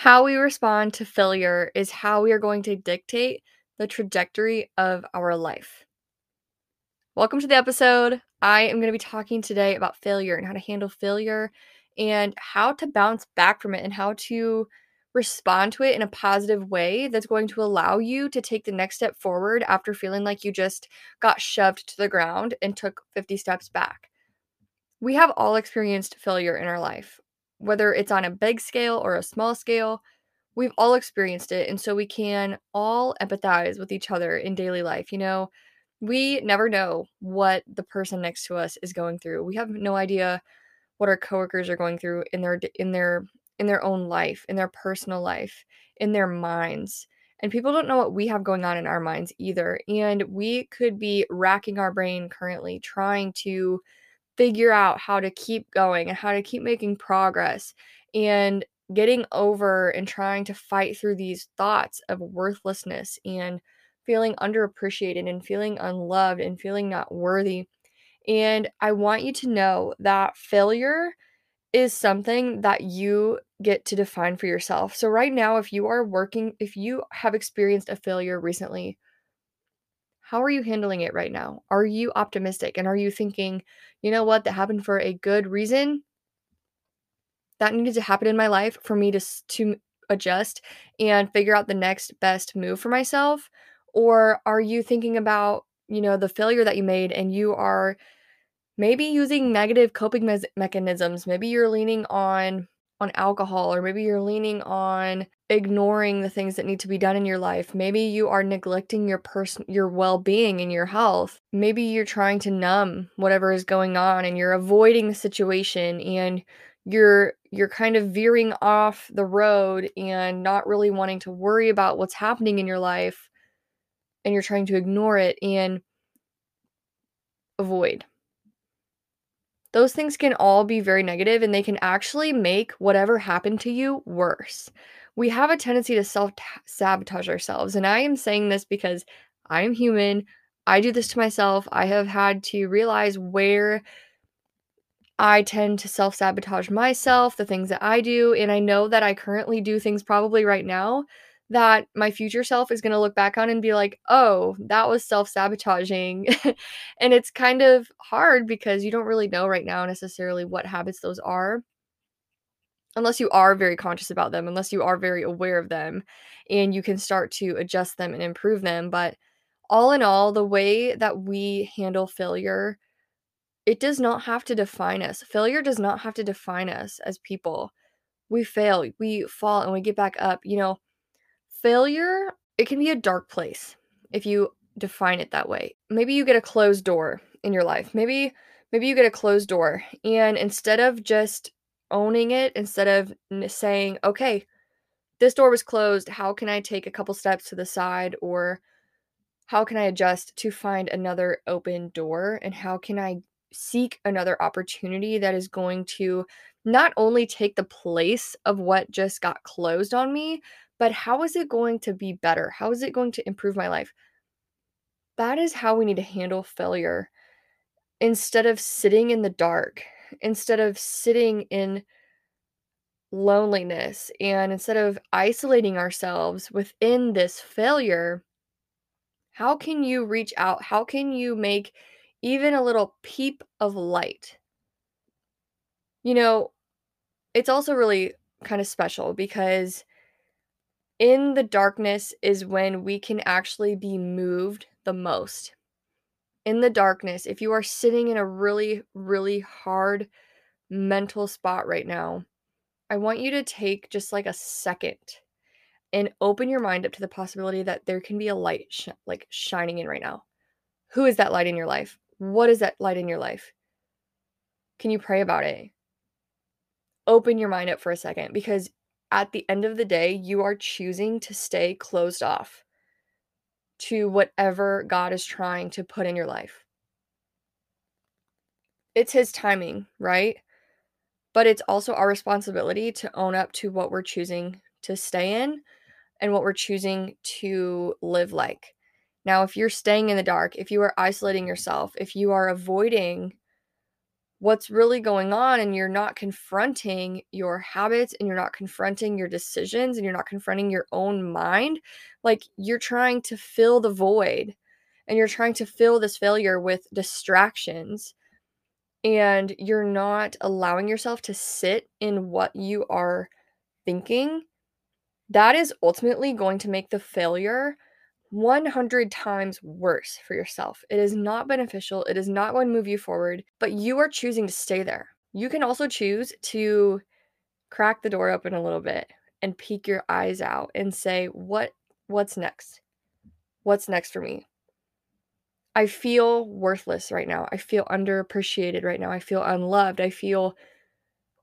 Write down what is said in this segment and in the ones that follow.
How we respond to failure is how we are going to dictate the trajectory of our life. Welcome to the episode. I am going to be talking today about failure and how to handle failure and how to bounce back from it and how to respond to it in a positive way that's going to allow you to take the next step forward after feeling like you just got shoved to the ground and took 50 steps back. We have all experienced failure in our life whether it's on a big scale or a small scale, we've all experienced it. And so we can all empathize with each other in daily life. You know, we never know what the person next to us is going through. We have no idea what our coworkers are going through in their in their in their own life, in their personal life, in their minds. And people don't know what we have going on in our minds either. And we could be racking our brain currently trying to figure out how to keep going and how to keep making progress and getting over and trying to fight through these thoughts of worthlessness and feeling underappreciated and feeling unloved and feeling not worthy. And I want you to know that failure is something that you get to define for yourself. So, right now, if you are working, if you have experienced a failure recently, how are you handling it right now? Are you optimistic? And are you thinking, you know what, that happened for a good reason? That needed to happen in my life for me to, to adjust and figure out the next best move for myself? Or are you thinking about, you know, the failure that you made and you are maybe using negative coping me- mechanisms? Maybe you're leaning on on alcohol or maybe you're leaning on ignoring the things that need to be done in your life. Maybe you are neglecting your person your well-being and your health. Maybe you're trying to numb whatever is going on and you're avoiding the situation and you're you're kind of veering off the road and not really wanting to worry about what's happening in your life and you're trying to ignore it and avoid those things can all be very negative and they can actually make whatever happened to you worse. We have a tendency to self sabotage ourselves. And I am saying this because I am human. I do this to myself. I have had to realize where I tend to self sabotage myself, the things that I do. And I know that I currently do things probably right now that my future self is going to look back on and be like, oh, that was self sabotaging. and it's kind of hard because you don't really know right now necessarily what habits those are. Unless you are very conscious about them, unless you are very aware of them, and you can start to adjust them and improve them. But all in all, the way that we handle failure, it does not have to define us. Failure does not have to define us as people. We fail, we fall, and we get back up. You know, failure, it can be a dark place if you define it that way. Maybe you get a closed door in your life. Maybe maybe you get a closed door and instead of just owning it, instead of saying, "Okay, this door was closed. How can I take a couple steps to the side or how can I adjust to find another open door and how can I seek another opportunity that is going to not only take the place of what just got closed on me, but how is it going to be better? How is it going to improve my life? That is how we need to handle failure instead of sitting in the dark, instead of sitting in loneliness, and instead of isolating ourselves within this failure. How can you reach out? How can you make even a little peep of light? You know, it's also really kind of special because in the darkness is when we can actually be moved the most. In the darkness, if you are sitting in a really, really hard mental spot right now, I want you to take just like a second and open your mind up to the possibility that there can be a light sh- like shining in right now. Who is that light in your life? What is that light in your life? Can you pray about it? Open your mind up for a second because at the end of the day, you are choosing to stay closed off to whatever God is trying to put in your life. It's His timing, right? But it's also our responsibility to own up to what we're choosing to stay in and what we're choosing to live like. Now, if you're staying in the dark, if you are isolating yourself, if you are avoiding what's really going on and you're not confronting your habits and you're not confronting your decisions and you're not confronting your own mind, like you're trying to fill the void and you're trying to fill this failure with distractions and you're not allowing yourself to sit in what you are thinking, that is ultimately going to make the failure 100 times worse for yourself. It is not beneficial. It is not going to move you forward, but you are choosing to stay there. You can also choose to crack the door open a little bit and peek your eyes out and say, "What what's next? What's next for me?" I feel worthless right now. I feel underappreciated right now. I feel unloved. I feel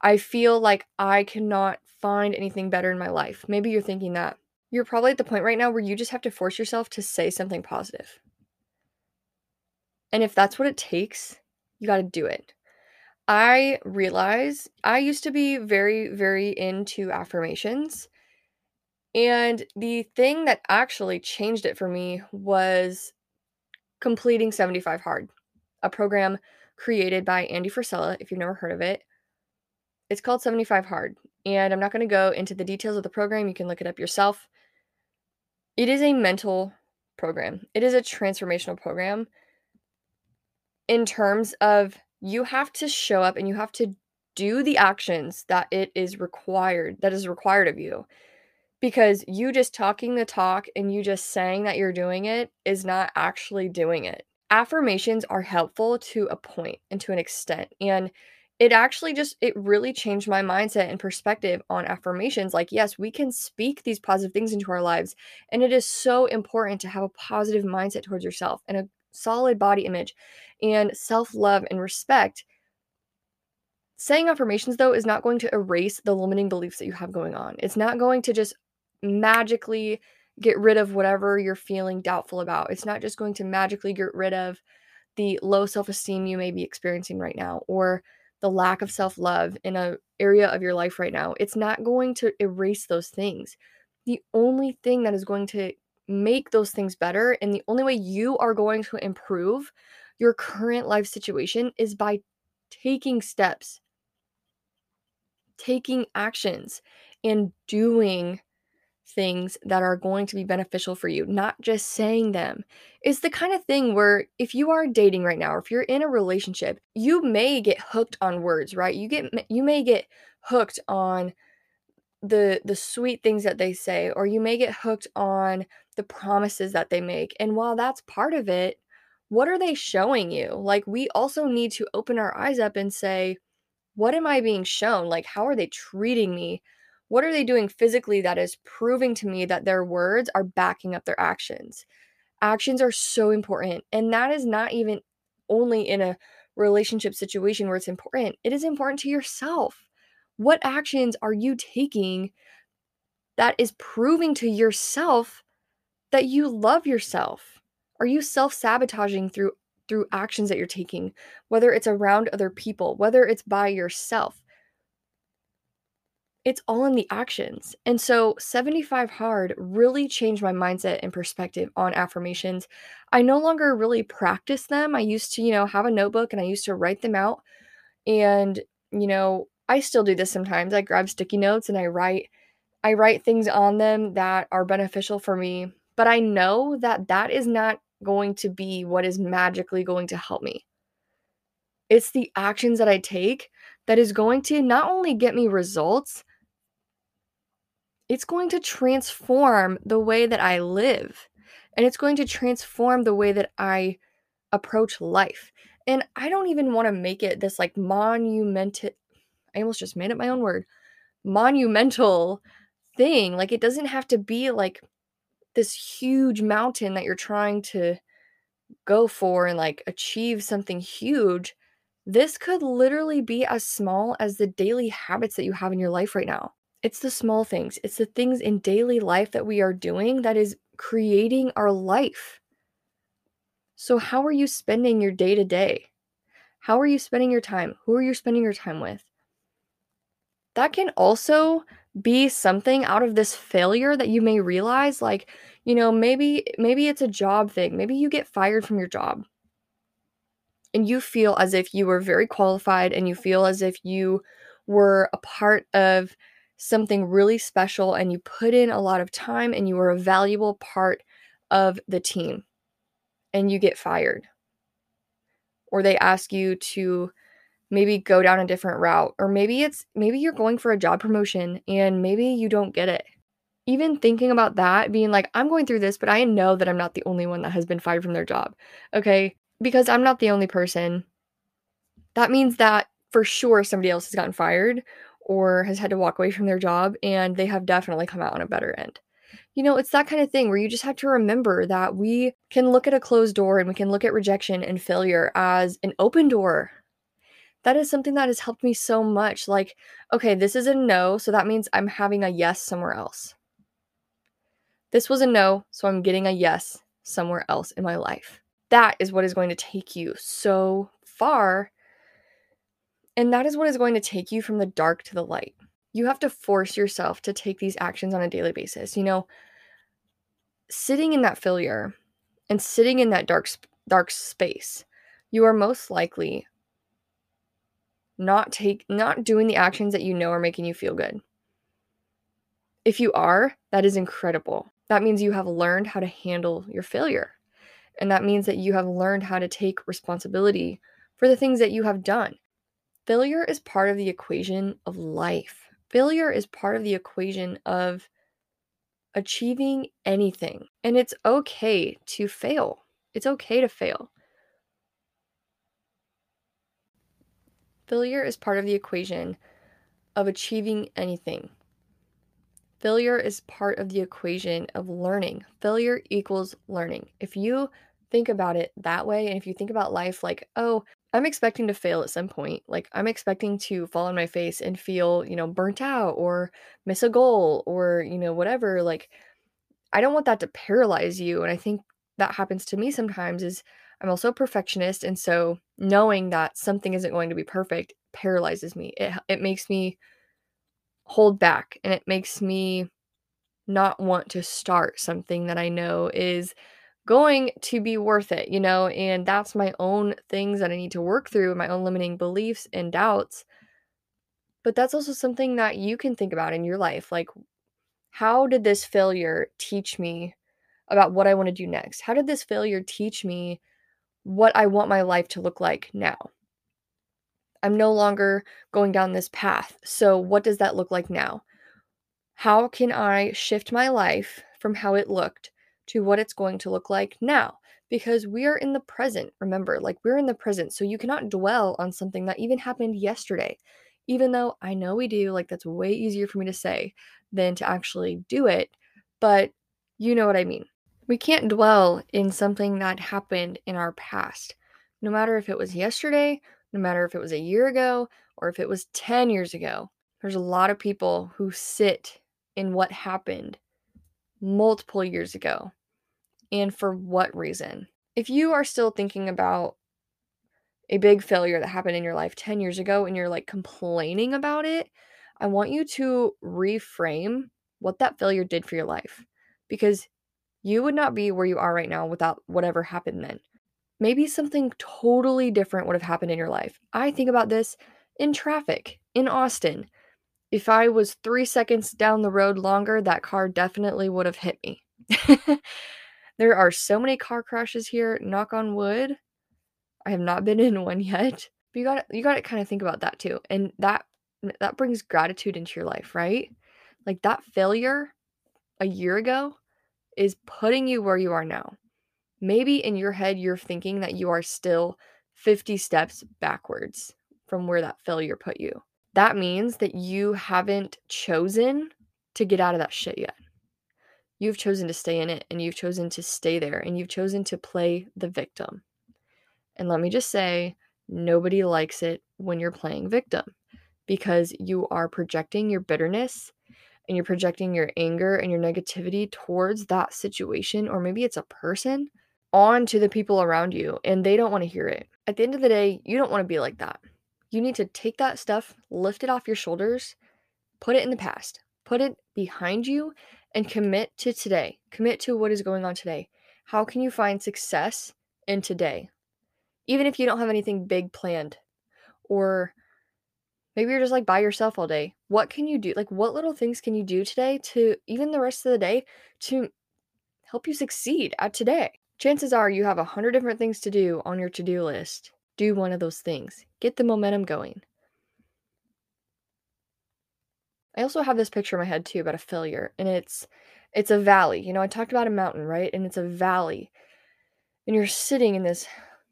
I feel like I cannot find anything better in my life. Maybe you're thinking that. You're probably at the point right now where you just have to force yourself to say something positive. And if that's what it takes, you got to do it. I realize I used to be very, very into affirmations. And the thing that actually changed it for me was completing 75 Hard, a program created by Andy Frisella, if you've never heard of it. It's called 75 Hard, and I'm not going to go into the details of the program. You can look it up yourself. It is a mental program, it is a transformational program in terms of you have to show up and you have to do the actions that it is required that is required of you because you just talking the talk and you just saying that you're doing it is not actually doing it. Affirmations are helpful to a point and to an extent. And it actually just it really changed my mindset and perspective on affirmations. Like yes we can speak these positive things into our lives and it is so important to have a positive mindset towards yourself and a solid body image and self-love and respect. Saying affirmations though is not going to erase the limiting beliefs that you have going on. It's not going to just magically get rid of whatever you're feeling doubtful about. It's not just going to magically get rid of the low self-esteem you may be experiencing right now or the lack of self-love in a area of your life right now. It's not going to erase those things. The only thing that is going to make those things better and the only way you are going to improve your current life situation is by taking steps, taking actions, and doing things that are going to be beneficial for you, not just saying them. It's the kind of thing where if you are dating right now or if you're in a relationship, you may get hooked on words, right? You get you may get hooked on the the sweet things that they say or you may get hooked on the promises that they make. And while that's part of it, what are they showing you? Like we also need to open our eyes up and say, what am I being shown? Like how are they treating me? What are they doing physically that is proving to me that their words are backing up their actions? Actions are so important. And that is not even only in a relationship situation where it's important, it is important to yourself. What actions are you taking that is proving to yourself that you love yourself? Are you self-sabotaging through through actions that you're taking, whether it's around other people, whether it's by yourself? It's all in the actions. And so 75 hard really changed my mindset and perspective on affirmations. I no longer really practice them. I used to, you know, have a notebook and I used to write them out. And, you know, I still do this sometimes. I grab sticky notes and I write I write things on them that are beneficial for me, but I know that that is not going to be what is magically going to help me. It's the actions that I take that is going to not only get me results, it's going to transform the way that I live and it's going to transform the way that I approach life. And I don't even want to make it this like monumental, I almost just made up my own word, monumental thing. Like it doesn't have to be like this huge mountain that you're trying to go for and like achieve something huge. This could literally be as small as the daily habits that you have in your life right now. It's the small things, it's the things in daily life that we are doing that is creating our life. So, how are you spending your day to day? How are you spending your time? Who are you spending your time with? That can also be something out of this failure that you may realize like, you know, maybe maybe it's a job thing. Maybe you get fired from your job and you feel as if you were very qualified and you feel as if you were a part of something really special and you put in a lot of time and you are a valuable part of the team and you get fired. Or they ask you to maybe go down a different route or maybe it's maybe you're going for a job promotion and maybe you don't get it. Even thinking about that being like i'm going through this but i know that i'm not the only one that has been fired from their job. Okay because i'm not the only person. That means that for sure somebody else has gotten fired or has had to walk away from their job and they have definitely come out on a better end you know, it's that kind of thing where you just have to remember that we can look at a closed door and we can look at rejection and failure as an open door. That is something that has helped me so much. Like, okay, this is a no, so that means I'm having a yes somewhere else. This was a no, so I'm getting a yes somewhere else in my life. That is what is going to take you so far. And that is what is going to take you from the dark to the light. You have to force yourself to take these actions on a daily basis. You know, sitting in that failure and sitting in that dark dark space, you are most likely not take not doing the actions that you know are making you feel good. If you are, that is incredible. That means you have learned how to handle your failure. And that means that you have learned how to take responsibility for the things that you have done. Failure is part of the equation of life. Failure is part of the equation of achieving anything. And it's okay to fail. It's okay to fail. Failure is part of the equation of achieving anything. Failure is part of the equation of learning. Failure equals learning. If you think about it that way, and if you think about life like, oh, I'm expecting to fail at some point. Like, I'm expecting to fall on my face and feel, you know, burnt out or miss a goal or, you know, whatever. Like, I don't want that to paralyze you. And I think that happens to me sometimes is I'm also a perfectionist. And so knowing that something isn't going to be perfect paralyzes me. It, it makes me hold back and it makes me not want to start something that I know is going to be worth it, you know, and that's my own things that I need to work through, my own limiting beliefs and doubts. But that's also something that you can think about in your life. Like, how did this failure teach me about what I want to do next? How did this failure teach me what I want my life to look like now? I'm no longer going down this path. So, what does that look like now? How can I shift my life from how it looked to what it's going to look like now? Because we are in the present, remember, like we're in the present. So, you cannot dwell on something that even happened yesterday. Even though I know we do, like that's way easier for me to say than to actually do it. But you know what I mean. We can't dwell in something that happened in our past, no matter if it was yesterday no matter if it was a year ago or if it was 10 years ago. There's a lot of people who sit in what happened multiple years ago and for what reason. If you are still thinking about a big failure that happened in your life 10 years ago and you're like complaining about it, I want you to reframe what that failure did for your life because you would not be where you are right now without whatever happened then maybe something totally different would have happened in your life. I think about this in traffic in Austin. If I was three seconds down the road longer, that car definitely would have hit me. there are so many car crashes here, knock on wood. I have not been in one yet. But you got you got to kind of think about that too. And that that brings gratitude into your life, right? Like that failure a year ago is putting you where you are now maybe in your head you're thinking that you are still 50 steps backwards from where that failure put you. That means that you haven't chosen to get out of that shit yet. You've chosen to stay in it and you've chosen to stay there and you've chosen to play the victim. And let me just say, nobody likes it when you're playing victim because you are projecting your bitterness and you're projecting your anger and your negativity towards that situation, or maybe it's a person onto the people around you and they don't want to hear it. At the end of the day, you don't want to be like that. You need to take that stuff, lift it off your shoulders, put it in the past, put it behind you, and commit to today. Commit to what is going on today. How can you find success in today? Even if you don't have anything big planned, or maybe you're just like by yourself all day, what can you do? Like, what little things can you do today to even the rest of the day to help you succeed at today? Chances are you have a hundred different things to do on your to do list. Do one of those things, get the momentum going. I also have this picture in my head too about a failure, and it's it's a valley. You know, I talked about a mountain, right? And it's a valley. And you're sitting in this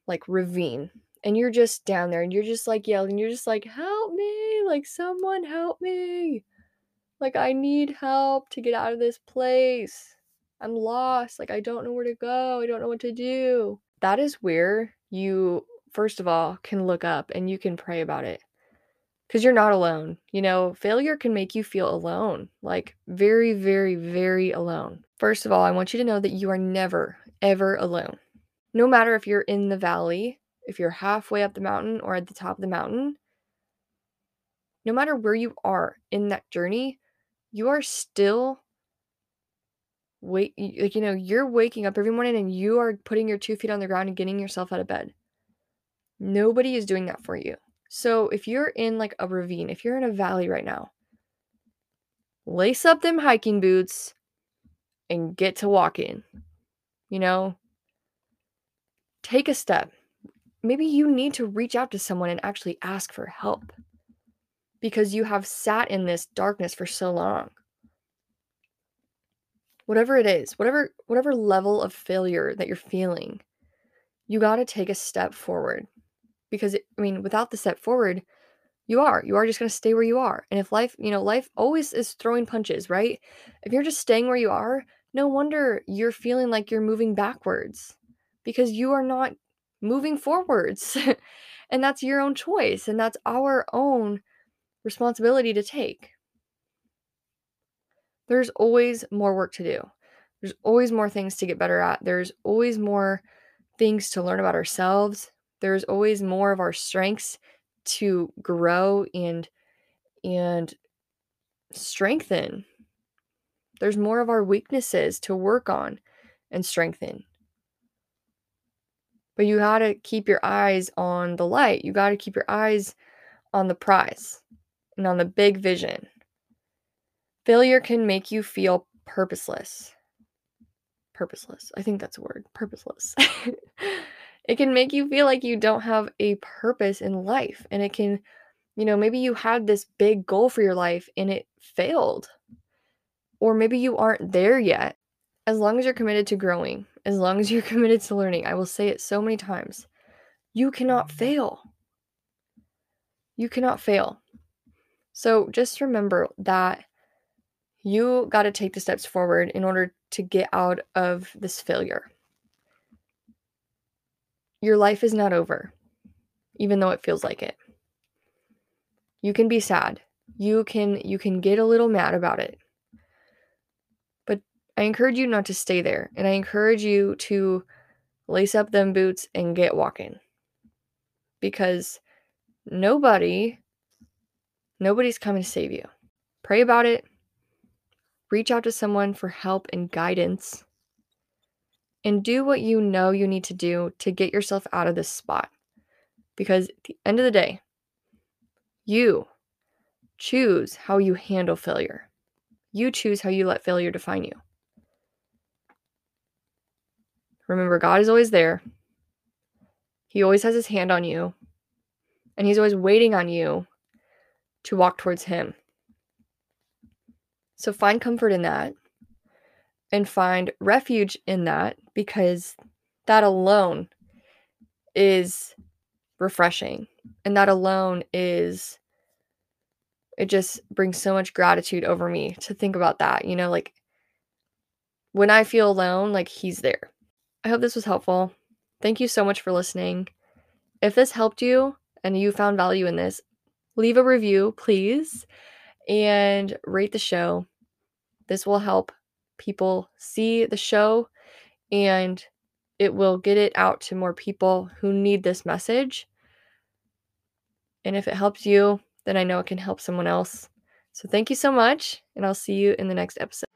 like ravine and you're just down there and you're just like yelling, you're just like, "Help me! Like someone help me!" Like I need help to get out of this place. I'm lost. Like I don't know where to go. I don't know what to do. That is where you first of all can look up and you can pray about it because you're not alone. You know, failure can make you feel alone, like very, very, very alone. First of all, I want you to know that you are never, ever alone. No matter if you're in the valley, if you're halfway up the mountain or at the top of the mountain, no matter where you are in that journey, you are still wait like you know you're waking up every morning and you are putting your two feet on the ground and getting yourself out of bed nobody is doing that for you so if you're in like a ravine, if you're in a valley right now, lace up them hiking boots and get to walking. You know, take a step. Maybe you need to reach out to someone and actually ask for help because you have sat in this darkness for so long. Whatever it is, whatever whatever level of failure that you're feeling, you got to take a step forward because I mean, without the step forward, you are you are just going to stay where you are. And if life, you know, life always is throwing punches, right? If you're just staying where you are, no wonder you're feeling like you're moving backwards because you are not moving forwards. and that's your own choice and that's our own responsibility to take. There's always more work to do. There's always more things to get better at. There's always more things to learn about ourselves there's always more of our strengths to grow and and strengthen. There's more of our weaknesses to work on and strengthen. But you got to keep your eyes on the light. You got to keep your eyes on the prize and on the big vision. Failure can make you feel purposeless. Purposeless. I think that's a word. Purposeless It can make you feel like you don't have a purpose in life. And it can, you know, maybe you had this big goal for your life and it failed. Or maybe you aren't there yet. As long as you're committed to growing, as long as you're committed to learning, I will say it so many times you cannot fail. You cannot fail. So just remember that you got to take the steps forward in order to get out of this failure. Your life is not over, even though it feels like it. You can be sad. You can you can get a little mad about it. But I encourage you not to stay there, and I encourage you to lace up them boots and get walking. Because nobody nobody's coming to save you. Pray about it. Reach out to someone for help and guidance and do what you know you need to do to get yourself out of this spot. Because at the end of the day, you choose how you handle failure. You choose how you let failure define you. Remember, God is always there. He always has his hand on you, and he's always waiting on you to walk towards him. So find comfort in that and find refuge in that because that alone is refreshing and that alone is it just brings so much gratitude over me to think about that you know like when i feel alone like he's there. I hope this was helpful. Thank you so much for listening. If this helped you and you found value in this leave a review please and rate the show. This will help people see the show and it will get it out to more people who need this message. And if it helps you, then I know it can help someone else. So thank you so much, and I'll see you in the next episode.